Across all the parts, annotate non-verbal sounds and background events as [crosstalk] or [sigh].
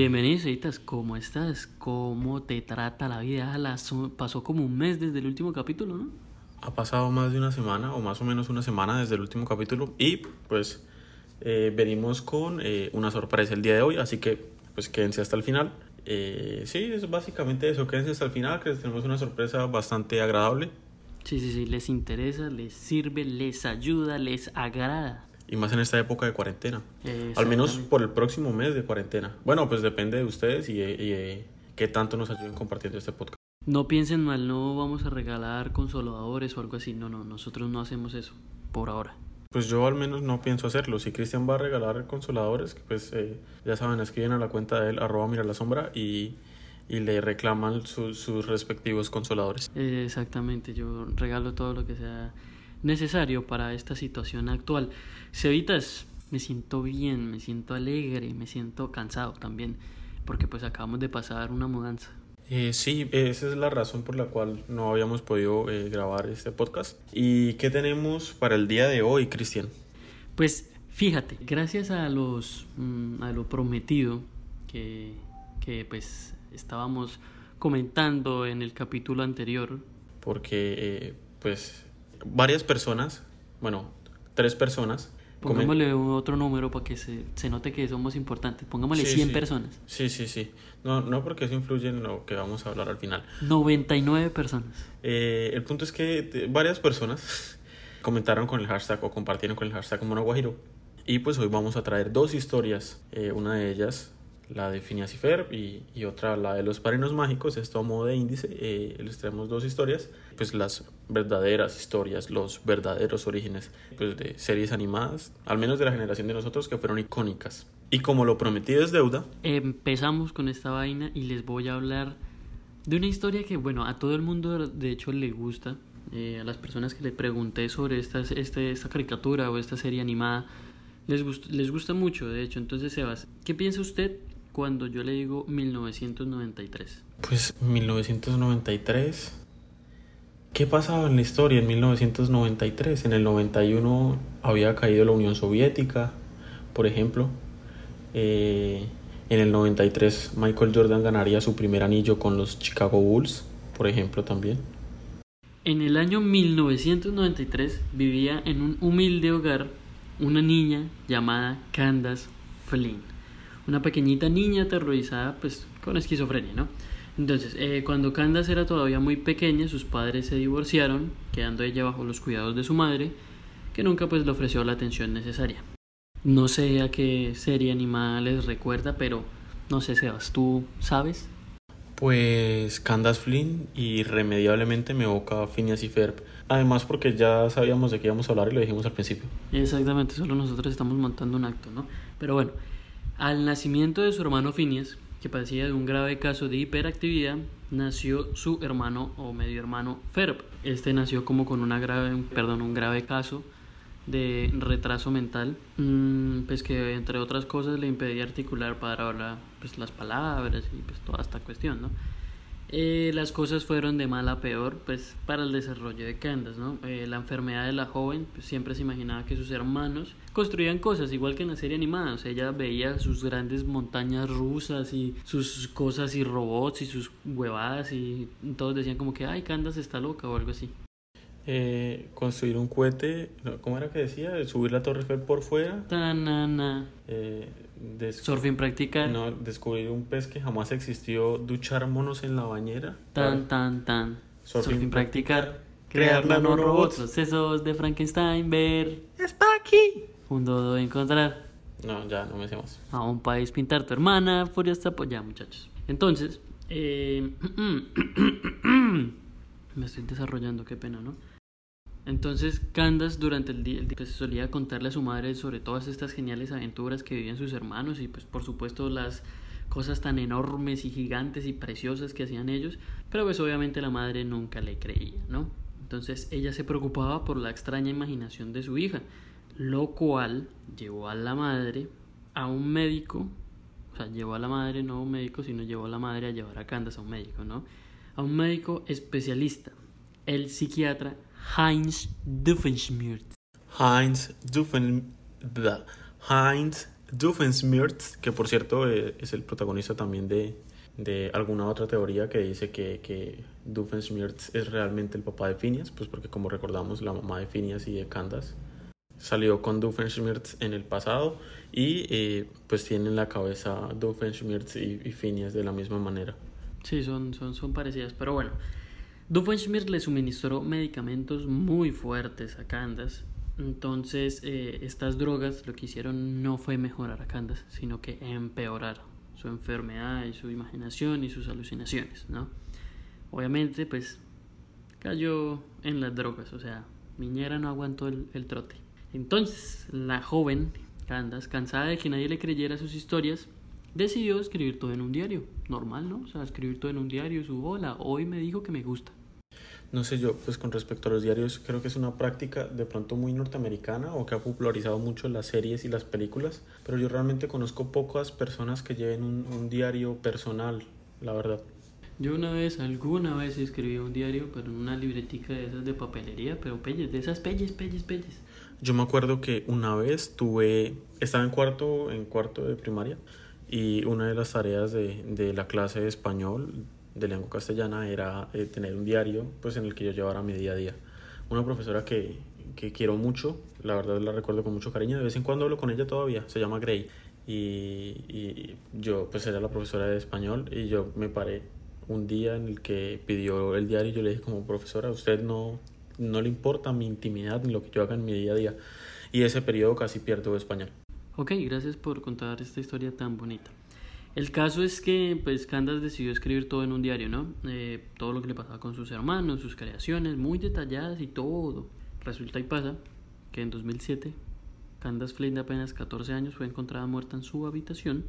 Bienvenidos, Editas. ¿Cómo estás? ¿Cómo te trata la vida? La so- pasó como un mes desde el último capítulo, ¿no? Ha pasado más de una semana o más o menos una semana desde el último capítulo y pues eh, venimos con eh, una sorpresa el día de hoy, así que pues quédense hasta el final. Eh, sí, es básicamente eso, quédense hasta el final, que tenemos una sorpresa bastante agradable Sí, sí, sí. Les interesa, les sirve, les ayuda, les agrada. Y más en esta época de cuarentena. Al menos por el próximo mes de cuarentena. Bueno, pues depende de ustedes y, y, eh, qué tanto nos ayuden compartiendo este podcast. No piensen mal, no vamos a regalar consoladores o algo así. No, no, nosotros no hacemos eso. Por ahora. Pues yo al menos no pienso hacerlo. Si Cristian va a regalar consoladores, pues eh, ya saben, escriben a la cuenta de él, arroba mira la sombra, y, y le reclaman su- sus respectivos consoladores. Eh, exactamente, yo regalo todo lo que sea necesario para esta situación actual. Cevitas, me siento bien, me siento alegre, me siento cansado también, porque pues acabamos de pasar una mudanza. Eh, sí, esa es la razón por la cual no habíamos podido eh, grabar este podcast. ¿Y qué tenemos para el día de hoy, Cristian? Pues fíjate, gracias a los mm, a lo prometido que, que pues estábamos comentando en el capítulo anterior, Porque, eh, pues, varias personas, bueno, tres personas. Pongámosle otro número para que se, se note que somos importantes, pongámosle Sí, 100 sí. personas. Sí, sí, sí. No, no porque eso influye en lo que vamos a hablar al final. 99 personas. Eh, el punto es que te- varias personas [laughs] comentaron con el hashtag o compartieron con el hashtag Mono Guajiro. Y pues hoy vamos a traer dos historias. Eh, una de ellas, la de Phineas y y, otra, la de los padrinos mágicos. Esto a modo de índice. Eh, les traemos dos historias. Pues las verdaderas historias, los verdaderos orígenes pues, de series animadas, al menos de la generación de nosotros, que fueron icónicas. Y como lo prometido es deuda, Empezamos con esta vaina y les voy a hablar de una historia que, bueno, a todo el mundo de hecho le gusta. Eh, a las personas que le pregunté sobre esta, este, esta caricatura o esta serie animada, les, gust- les gusta mucho, de hecho. Entonces, Sebas, ¿qué piensa usted cuando yo le digo 1993? Pues 1993. ¿Qué pasaba en la historia en 1993? En el 91 había caído la Unión Soviética, por ejemplo. Eh, en el 93 Michael Jordan ganaría su primer anillo con los Chicago Bulls, por ejemplo, también. En el año 1993 vivía en un humilde hogar una niña llamada Candace Flynn. Una pequeñita niña aterrorizada pues con esquizofrenia, ¿no? Entonces, eh, cuando Candace era todavía muy pequeña, sus padres se divorciaron, quedando ella bajo los cuidados de su madre, que nunca pues le ofreció la atención necesaria. No sé a qué serie animada les recuerda, pero no sé, Sebas, ¿tú sabes? Pues Candace Flynn irremediablemente me evoca a Phineas y Ferb. Además porque ya sabíamos de qué íbamos a hablar y lo dijimos al principio. Exactamente, solo nosotros estamos montando un acto, ¿no? Pero bueno, al nacimiento de su hermano Phineas, que padecía de un grave caso de hiperactividad, nació su hermano o medio hermano Ferb. Este nació como con una grave, perdón, un grave caso de retraso mental, mm, pues que entre otras cosas le impedía articular para hablar pues, las palabras y pues toda esta cuestión, ¿no? Eh, las cosas fueron de mal a peor pues para el desarrollo de Candace, ¿no? Eh, la enfermedad de la joven pues, siempre se imaginaba que sus hermanos construían cosas igual que en la serie animada, o sea, ella veía sus grandes montañas rusas y sus cosas y robots y sus huevadas y todos decían como que ay Candace está loca o algo así. Eh, construir un cohete, ¿cómo era que decía? Subir la Torre Eiffel por fuera. Tanana. Eh, Surfing practicar. no, descubrir un pez que jamás existió, duchar monos en la bañera. Tan tan tan. Surfing Surfing, practicar. crear Crear nanorobots. Los sesos de Frankenstein. Ver. ¡Está aquí! Un dodo encontrar. No, ya, no me sé más. a un país pintar tu hermana, furiosa, pues ya muchachos. Entonces, eh, [clears throat] me estoy desarrollando, qué pena, ¿no? Entonces, Candace durante el día, el día, pues, solía contarle a su madre sobre todas estas geniales aventuras que vivían sus hermanos y pues por supuesto las cosas tan enormes y gigantes y preciosas que hacían ellos, pero pues obviamente la madre nunca le creía, ¿no? Entonces ella se preocupaba por la extraña imaginación de su hija, lo cual llevó a la madre a un médico, o sea, llevó a la madre, no a un médico, sino llevó a la madre a llevar a Candace a un médico, ¿no? A un médico especialista, el psiquiatra Heinz Doofenshmirtz. Heinz blah, Heinz Doofenshmirtz, que por cierto eh, es el protagonista también de, de alguna otra teoría que dice que, que Doofenshmirtz es realmente el papá de Phineas, pues porque como recordamos la mamá de Phineas y de Candace salió con Doofenshmirtz en el pasado y eh, pues tienen la cabeza Doofenshmirtz y, y Phineas de la misma manera. Sí, son, son, son parecidas, pero bueno. Doofenshmirtz le suministró medicamentos muy fuertes a Candace. Entonces, eh, estas drogas lo que hicieron no fue mejorar a Candace, sino que empeorar su enfermedad y su imaginación y sus alucinaciones, ¿no? Obviamente, pues, cayó en las drogas, o sea, Miñera no aguantó el, el trote. Entonces, la joven Candace, cansada de que nadie le creyera sus historias, decidió escribir todo en un diario. Normal, ¿no? O sea, escribir todo en un diario, su hola, hoy me dijo que me gusta. No sé yo, pues con respecto a los diarios, creo que es una práctica de pronto muy norteamericana o que ha popularizado mucho las series y las películas, pero yo realmente conozco pocas personas que lleven un, un diario personal, la verdad. Yo una vez, alguna vez escribí un diario, pero en una libretica de esas de papelería, pero pelles, de esas pelles, pelles, pelles. Yo me acuerdo que una vez tuve, estaba en cuarto, en cuarto de primaria y una de las tareas de, de la clase de español de lengua castellana era eh, tener un diario pues en el que yo llevara mi día a día. Una profesora que, que quiero mucho, la verdad la recuerdo con mucho cariño, de vez en cuando hablo con ella todavía, se llama Gray y, y yo pues era la profesora de español y yo me paré un día en el que pidió el diario y yo le dije como profesora, a usted no, no le importa mi intimidad ni lo que yo haga en mi día a día. Y ese periodo casi pierdo español. Ok, gracias por contar esta historia tan bonita. El caso es que pues Candace decidió escribir todo en un diario, ¿no? Eh, todo lo que le pasaba con sus hermanos, sus creaciones, muy detalladas y todo. Resulta y pasa que en 2007 Candace Flynn de apenas 14 años fue encontrada muerta en su habitación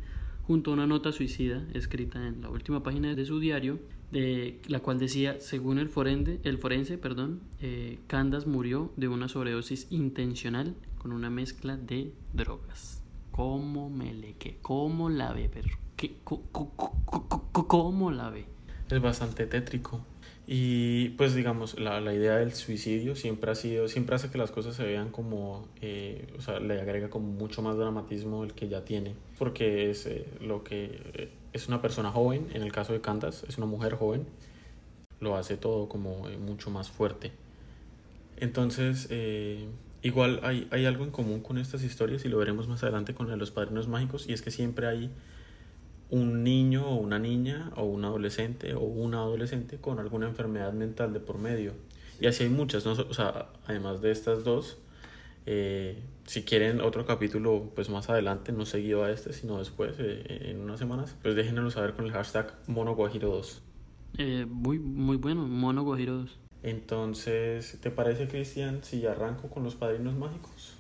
junto a una nota suicida escrita en la última página de su diario, de la cual decía, según el forense, el forense perdón, eh, murió de una sobredosis intencional con una mezcla de drogas. ¿Cómo me le? ¿Cómo la ve? ¿Qué, co, co, co, ¿Cómo la ve? Es bastante tétrico. Y pues digamos, la, la, idea del suicidio siempre ha sido, siempre hace que las cosas se vean como, eh, o sea, le agrega como mucho más dramatismo del que ya tiene, porque es eh, lo que eh, es una persona joven, en el caso de Cantas, es una mujer joven, lo hace todo como mucho más fuerte. Entonces, igual hay, hay algo en común con estas historias y lo veremos más adelante con los padrinos mágicos, y es que siempre hay un niño o una niña o un adolescente o una adolescente con alguna enfermedad mental de por medio. Y así hay muchas, ¿no? O sea, además de estas dos, eh, si quieren otro capítulo, pues más adelante, no seguido a este, sino después, eh, en unas semanas, pues déjenoslo saber con el hashtag MonoGuajiro2. Eh, muy, muy bueno, MonoGuajiro2. Entonces, ¿te parece, Cristian, si arranco con los padrinos mágicos?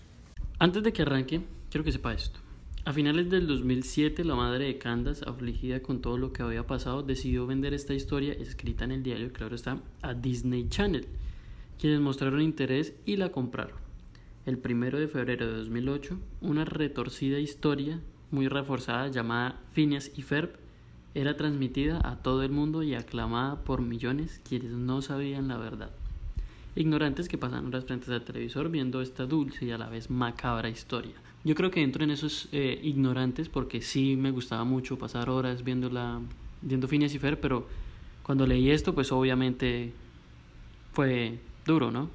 Antes de que arranque, quiero que sepa esto. A finales del 2007, la madre de Candace, afligida con todo lo que había pasado, decidió vender esta historia, escrita en el diario, claro está, a Disney Channel, quienes mostraron interés y la compraron. El primero de febrero de 2008, una retorcida historia muy reforzada llamada Phineas y Ferb era transmitida a todo el mundo y aclamada por millones quienes no sabían la verdad. Ignorantes que pasaron las frentes al televisor viendo esta dulce y a la vez macabra historia. Yo creo que entro en esos eh, ignorantes porque sí me gustaba mucho pasar horas viendo, la, viendo Phineas y Fer, pero cuando leí esto, pues obviamente fue duro, ¿no?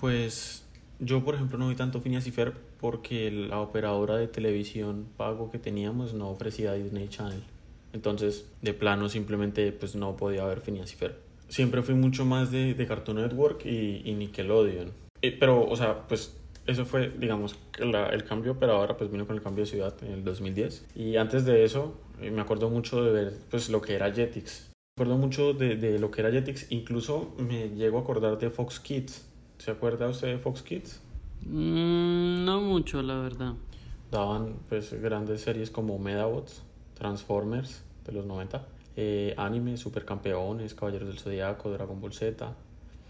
Pues yo, por ejemplo, no vi tanto Phineas y Fer porque la operadora de televisión pago que teníamos no ofrecía Disney Channel. Entonces, de plano, simplemente pues no podía ver Phineas y Fer. Siempre fui mucho más de, de Cartoon Network y, y Nickelodeon. Eh, pero, o sea, pues eso fue, digamos, la, el cambio, pero ahora pues vino con el cambio de ciudad en el 2010. Y antes de eso, eh, me acuerdo mucho de ver pues lo que era Jetix. Me acuerdo mucho de, de lo que era Jetix, incluso me llego a acordar de Fox Kids. ¿Se acuerda usted de Fox Kids? Mm, no mucho, la verdad. Daban pues grandes series como Medabots, Transformers de los 90, eh, anime, Supercampeones, Caballeros del Zodiaco, Dragon Ball Z.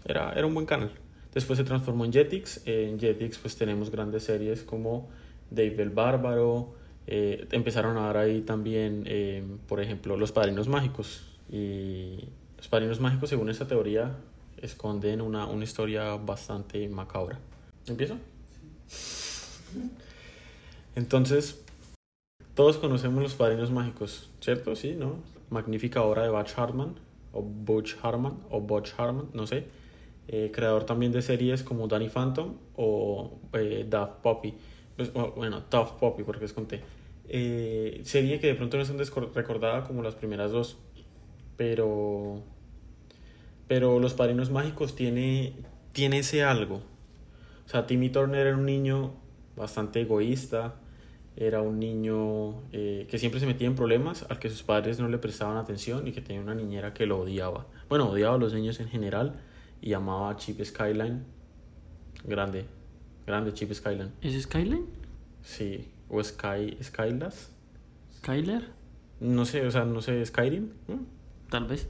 Era, era un buen canal. Después se transformó en Jetix. En Jetix pues tenemos grandes series como Dave el Bárbaro. Eh, empezaron a dar ahí también, eh, por ejemplo, Los Padrinos Mágicos. Y Los Padrinos Mágicos, según esta teoría, esconden una, una historia bastante macabra. ¿Empiezo? Entonces, Todos conocemos los padrinos mágicos, ¿cierto? Sí, ¿no? Magnífica obra de Butch Hartman, o Butch Hartman, o Butch Hartman, no sé. Eh, creador también de series como Danny Phantom o eh, Daft Poppy. Pues, bueno, Daft Poppy, porque es con T. Eh, serie que de pronto no es tan recordada como las primeras dos. Pero. Pero Los Padrinos Mágicos tiene, tiene ese algo. O sea, Timmy Turner era un niño bastante egoísta. Era un niño eh, que siempre se metía en problemas, al que sus padres no le prestaban atención y que tenía una niñera que lo odiaba. Bueno, odiaba a los niños en general y amaba a Chip Skyline. Grande, grande Chip Skyline. ¿Es Skyline? Sí, o Sky, Skylas. ¿Skyler? No sé, o sea, no sé, Skyrim. Tal vez.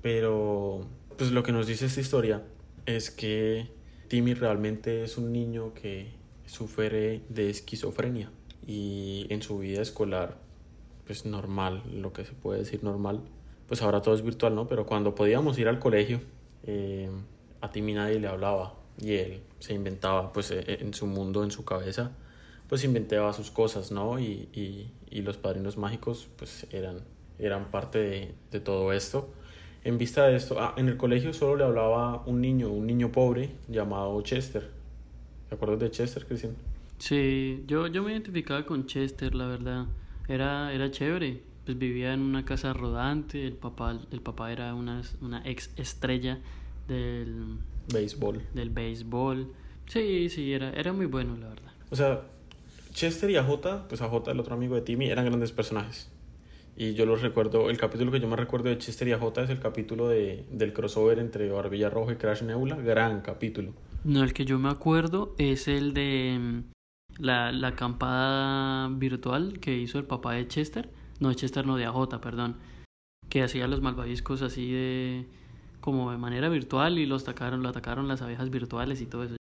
Pero, pues lo que nos dice esta historia es que Timmy realmente es un niño que sufre de esquizofrenia y en su vida escolar, pues normal, lo que se puede decir normal, pues ahora todo es virtual, ¿no? Pero cuando podíamos ir al colegio, eh, a Timmy nadie le hablaba y él se inventaba, pues eh, en su mundo, en su cabeza, pues inventaba sus cosas, ¿no? Y, y, y los padrinos mágicos, pues eran, eran parte de, de, todo esto. En vista de esto, ah, en el colegio solo le hablaba un niño, un niño pobre llamado Chester. ¿Te acuerdas de Chester, Cristian? Sí, yo, yo me identificaba con Chester, la verdad. Era, era chévere. Pues vivía en una casa rodante, el papá, el papá era una, una ex estrella del béisbol. Del béisbol. Sí, sí, era, era muy bueno, la verdad. O sea, Chester y AJ, pues AJ, el otro amigo de Timmy, eran grandes personajes. Y yo los recuerdo, el capítulo que yo más recuerdo de Chester y AJ es el capítulo de, del crossover entre Barbilla Roja y Crash Nebula. Gran capítulo. No, el que yo me acuerdo es el de mm, la, la acampada virtual que hizo el papá de Chester. No, de Chester, no, de AJ, perdón. Que hacía los malvaviscos así de. como de manera virtual y los atacaron, lo atacaron las abejas virtuales y todo eso.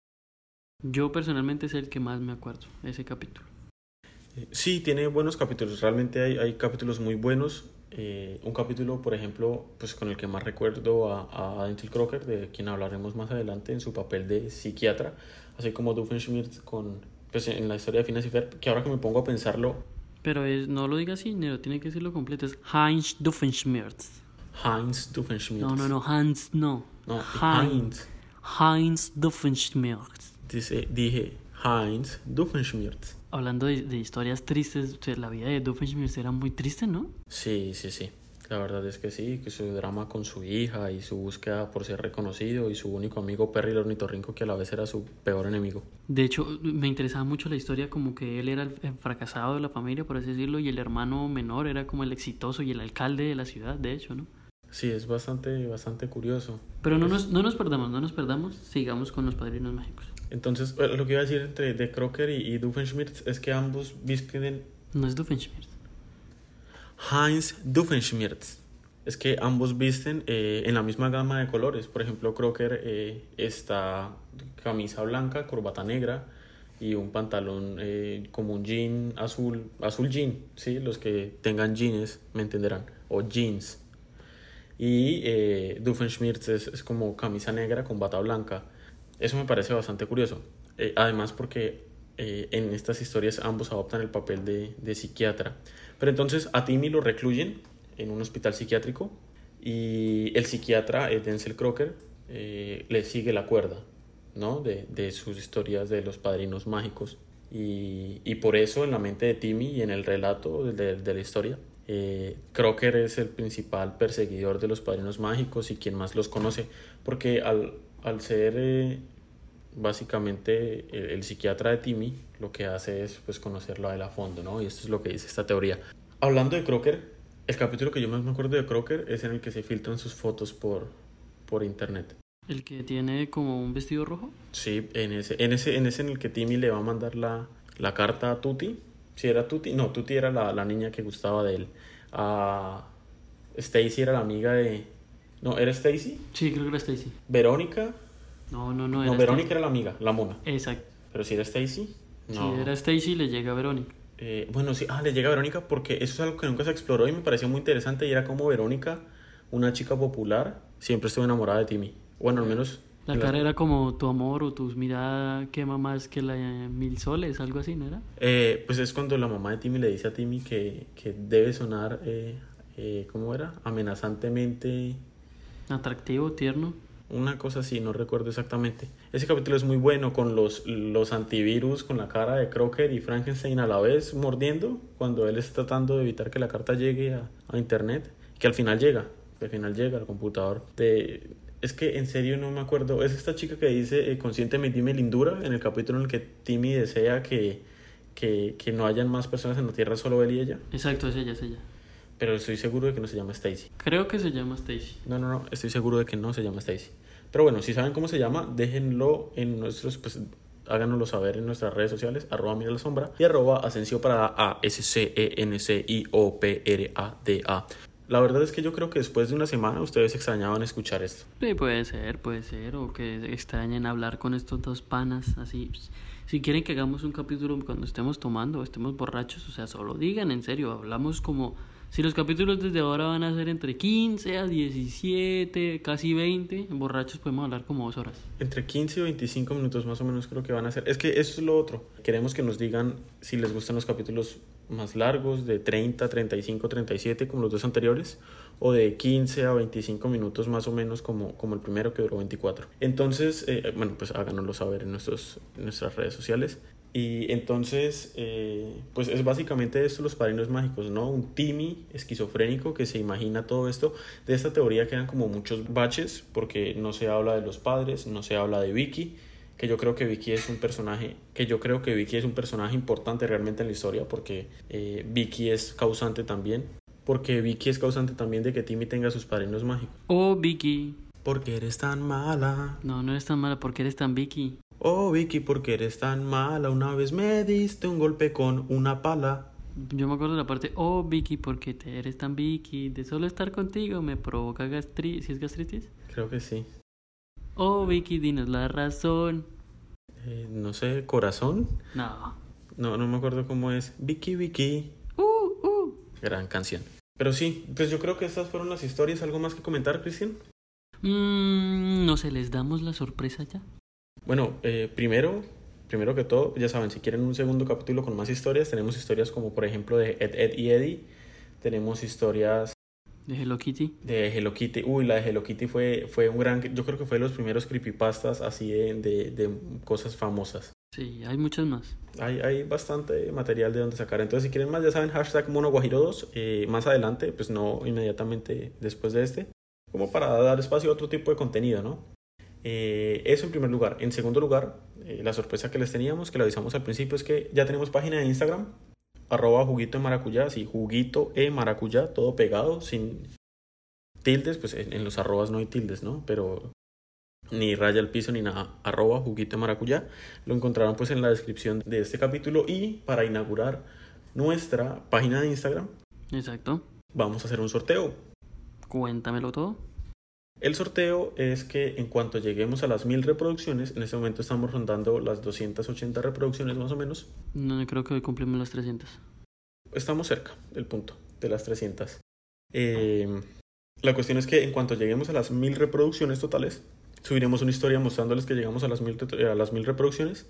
Yo personalmente es el que más me acuerdo, ese capítulo. Sí, tiene buenos capítulos, realmente hay, hay capítulos muy buenos. Eh, un capítulo, por ejemplo, pues con el que más recuerdo a, a Dentil Crocker, de quien hablaremos más adelante en su papel de psiquiatra, así como Doofenshmirtz con, pues en la historia de Phineas y Ferb, que ahora que me pongo a pensarlo... Pero es, no lo diga así, Nero, tiene que decirlo completo, es Heinz Doofenshmirtz. Heinz Doofenshmirtz. No, no, no, Hans no. No, Heinz. Heinz Doofenshmirtz. Dice, dije Heinz Doofenshmirtz. Hablando de, de, historias tristes, o sea, la vida de Doofenshmirtz era muy triste, ¿no? Sí, sí, sí. La verdad es que sí, que su drama con su hija y su búsqueda por ser reconocido y su único amigo Perry el ornitorrinco que a la vez era su peor enemigo. De hecho, me interesaba mucho la historia como que él era el fracasado de la familia, por así decirlo, y el hermano menor era como el exitoso y el alcalde de la ciudad, de hecho, ¿no? Sí, es bastante, bastante curioso. Pero no nos, no nos perdamos, no nos perdamos, sigamos con los padrinos mágicos. Entonces, lo que iba a decir entre de Crocker y, y Doofenshmirtz es que ambos visten... No es Doofenshmirtz. Heinz Doofenshmirtz. Es que ambos visten eh, en la misma gama de colores. Por ejemplo, Crocker eh, está camisa blanca, corbata negra y un pantalón eh, como un jean azul, azul jean, ¿sí? Los que tengan jeans me entenderán, o jeans. Y eh, es, es como camisa negra con bata blanca. Eso me parece bastante curioso. Eh, además porque eh, en estas historias ambos adoptan el papel de, psiquiatra. Pero entonces a Timmy lo recluyen en un hospital psiquiátrico y el psiquiatra, eh, Denzel Crocker, le sigue la cuerda ¿no? de, de, sus historias de los padrinos mágicos. Y, y, por eso en la mente de Timmy y en el relato de, de la historia, Crocker es el principal perseguidor de los padrinos mágicos y quien más los conoce. Porque al, al ser eh, básicamente el, el, psiquiatra de Timmy, lo que hace es pues conocerlo a él a fondo, ¿no? Y esto es lo que dice esta teoría. Hablando de Crocker, el capítulo que yo más me acuerdo de Crocker es en el que se filtran sus fotos por, por internet. ¿El que tiene como un vestido rojo? Sí, en ese, en ese, en ese en el que Timmy le va a mandar la, la carta a Tutti. Si era Tutti, no, Tutti era la, la niña que gustaba de él. A Stacy era la amiga de, no, ¿era Stacy? Sí, creo que era Stacy. ¿Verónica? No, no, no. Era no, Verónica Stacy. era la amiga, la mona. Exacto. ¿Pero si era Stacy? No. Si era Stacy, le llega a Verónica. Eh, bueno, sí, ah, le llega a Verónica porque eso es algo que nunca se exploró y me pareció muy interesante y era como Verónica, una chica popular, siempre estuvo enamorada de Timmy. Bueno, al menos La cara era como tu amor o tus miradas quema más que la mil soles, algo así, ¿no era? Eh, pues es cuando la mamá de Timmy le dice a Timmy que, que debe sonar, eh, eh, ¿cómo era? Amenazantemente. Atractivo, tierno. Una cosa así, no recuerdo exactamente. Ese capítulo es muy bueno con los, los antivirus, con la cara de Crocker y Frankenstein a la vez mordiendo, cuando él está tratando de evitar que la carta llegue a, a internet, que al final llega, que al final llega al computador. De, es que en serio no me acuerdo. Es esta chica que dice, eh, conscientemente dime lindura, en el capítulo en el que Timmy desea que, que, que no hayan más personas en la Tierra, solo él y ella. Exacto, es ella, es ella. Pero estoy seguro de que no se llama Stacy. Creo que se llama Stacy. No, no, no, estoy seguro de que no se llama Stacy. Pero bueno, si saben cómo se llama, déjenlo en nuestros, pues háganoslo saber en nuestras redes sociales, arroba mira la sombra y arroba ascensión para A S C E N C I O P R A D A. La verdad es que yo creo que después de una semana ustedes extrañaban escuchar esto. Sí, puede ser, puede ser, o que extrañen hablar con estos dos panas, así. pues, Si quieren que hagamos un capítulo cuando estemos tomando o estemos borrachos, o sea, solo digan, en serio, hablamos como... Si los capítulos desde ahora van a ser entre 15 a 17, casi 20, borrachos podemos hablar como dos horas. Entre 15 y 25 minutos más o menos creo que van a ser. Es que eso es lo otro. Queremos que nos digan si les gustan los capítulos más largos, de 30, 35, 37, como los dos anteriores, o de 15 a 25 minutos más o menos, como, como el primero que duró 24. Entonces, eh, bueno, pues háganoslo saber en, nuestros, en nuestras redes sociales. Y entonces, eh, pues es básicamente esto los padrinos mágicos, ¿no? Un Timmy esquizofrénico que se imagina todo esto. De esta teoría quedan como muchos baches porque no se habla de los padres, no se habla de Vicky, que yo creo que Vicky es un personaje, que yo creo que Vicky es un personaje importante realmente en la historia porque eh, Vicky es causante también. Porque Vicky es causante también de que Timmy tenga sus padrinos mágicos. Oh, Vicky. Porque eres tan mala. No, no eres tan mala porque eres tan Vicky. Oh Vicky, porque eres tan mala? Una vez me diste un golpe con una pala. Yo me acuerdo de la parte, oh Vicky, porque te eres tan Vicky, de solo estar contigo me provoca gastritis. ¿Sí es gastritis? Creo que sí. Oh Vicky, dinos la razón. Eh, no sé, corazón. No. No, no me acuerdo cómo es. Vicky, Vicky. Uh, uh. Gran canción. Pero sí, pues yo creo que estas fueron las historias. ¿Algo más que comentar, Cristian? Mm, no sé, ¿les damos la sorpresa ya? Bueno, eh, primero, primero que todo, ya saben, si quieren un segundo capítulo con más historias, tenemos historias como por ejemplo de Ed, Ed y Eddie. Tenemos historias De Hello Kitty. de Hello Kitty. Uy, la de Hello Kitty fue, fue un gran... Yo creo que fue de los primeros creepypastas así de, de, de cosas famosas. Sí, hay muchas más. Hay, hay bastante material de donde sacar. Entonces, si quieren más, ya saben, hashtag MonoGuajiro2. Eh, más adelante, pues no inmediatamente después de este. Como para dar espacio a otro tipo de contenido, ¿no? Eh, eso en primer lugar. En segundo lugar, eh, la sorpresa que les teníamos, que lo avisamos al principio, es que ya tenemos página de Instagram. Arroba juguito de maracuyá. Sí, juguito e maracuyá, todo pegado, sin tildes. Pues en, en los arrobas no hay tildes, ¿no? Pero ni raya al piso ni nada, arroba juguito de maracuyá. Lo encontrarán pues en la descripción de este capítulo y para inaugurar nuestra página de Instagram Exacto. vamos a hacer un sorteo. Cuéntamelo todo. El sorteo es que en cuanto lleguemos a las mil reproducciones, en este momento estamos rondando las 280 reproducciones más o menos, No, yo creo que hoy cumplimos las 300. estamos cerca del punto de las 300. Eh, la cuestión es que en cuanto lleguemos a las mil reproducciones totales, subiremos una historia mostrándoles que llegamos a las mil, a las mil reproducciones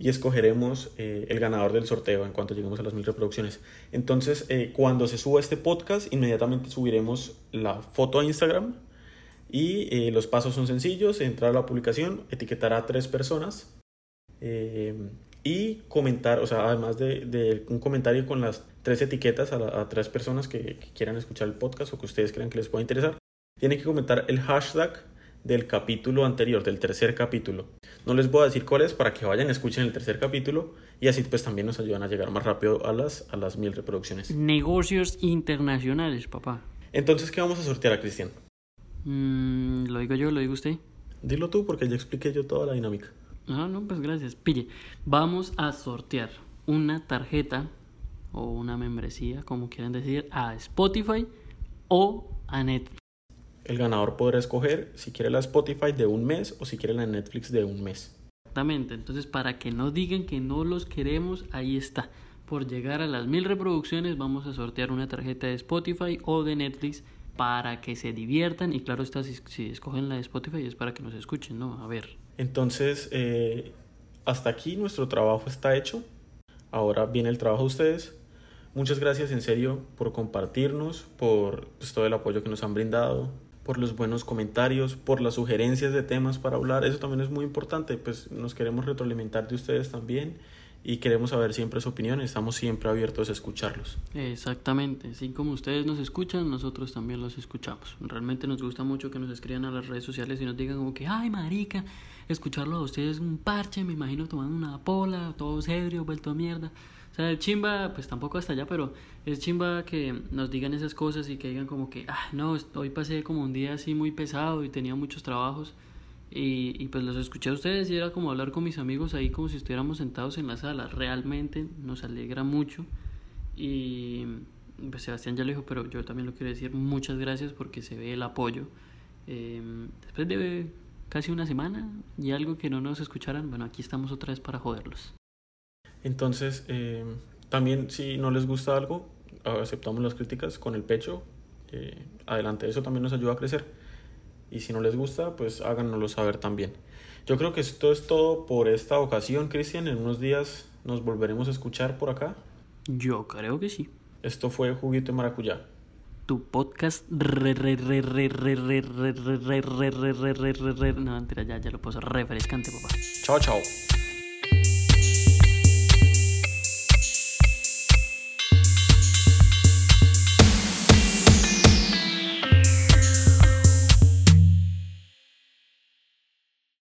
y escogeremos eh, el ganador del sorteo en cuanto lleguemos a las mil reproducciones. Entonces, eh, cuando se suba este podcast, inmediatamente subiremos la foto a Instagram y eh, los pasos son sencillos, entrar a la publicación, etiquetar a tres personas eh, y comentar, o sea, además de, de un comentario con las tres etiquetas a, la- a tres personas que, que quieran escuchar el podcast o que ustedes crean que les pueda interesar, tienen que comentar el hashtag del capítulo anterior, del tercer capítulo. No les voy a decir cuál es para que vayan, escuchen el tercer capítulo y así pues también nos ayudan a llegar más rápido a las, a las mil reproducciones. Negocios internacionales, papá. Entonces, ¿qué vamos a sortear a Cristian? Mm, lo digo yo, lo digo usted. Dilo tú porque ya expliqué yo toda la dinámica. Ah, no, pues gracias. Pille, vamos a sortear una tarjeta o una membresía, como quieran decir, a Spotify o a Netflix. El ganador podrá escoger si quiere la Spotify de un mes o si quiere la Netflix de un mes. Exactamente, entonces para que no digan que no los queremos, ahí está. Por llegar a las mil reproducciones vamos a sortear una tarjeta de Spotify o de Netflix para que se diviertan y claro está, si, si escogen la de Spotify es para que nos escuchen, ¿no? A ver. Entonces, eh, hasta aquí nuestro trabajo está hecho. Ahora viene el trabajo de ustedes. Muchas gracias en serio por compartirnos, por pues, todo el apoyo que nos han brindado, por los buenos comentarios, por las sugerencias de temas para hablar. Eso también es muy importante, pues nos queremos retroalimentar de ustedes también y queremos saber siempre su opinión. Estamos siempre abiertos a escucharlos. Exactamente, así como ustedes nos escuchan, nosotros también los escuchamos. Realmente nos gusta mucho que nos escriban a las redes sociales y nos digan como que, ay, marica, escucharlo a ustedes es un parche, me imagino tomando una pola, todo serio, vuelto a mierda. O sea, el chimba, pues tampoco hasta allá, pero es chimba que nos digan esas cosas y que digan como que, ah, no, hoy pasé como un día así muy pesado y tenía muchos trabajos. Y, y, pues los escuché a ustedes y era como hablar con mis amigos ahí como si estuviéramos sentados en la sala. Realmente nos alegra mucho. Y pues Sebastián ya lo dijo, pero yo también lo quiero decir. Muchas gracias porque se ve el apoyo. Eh, después de casi una semana y algo que no nos escucharan, bueno, aquí estamos otra vez para joderlos. Entonces, eh, también si no les gusta algo, aceptamos las críticas con el pecho. Eh, adelante, eso también nos ayuda a crecer. Y si no les gusta, pues háganoslo saber también. Yo creo que esto es todo por esta ocasión, Cristian. En unos días nos volveremos a escuchar por acá. Yo creo que sí. Esto fue Juguito y Maracuyá. Tu podcast. No, mentira, ya, ya lo puso refrescante, papá. Chao, chao.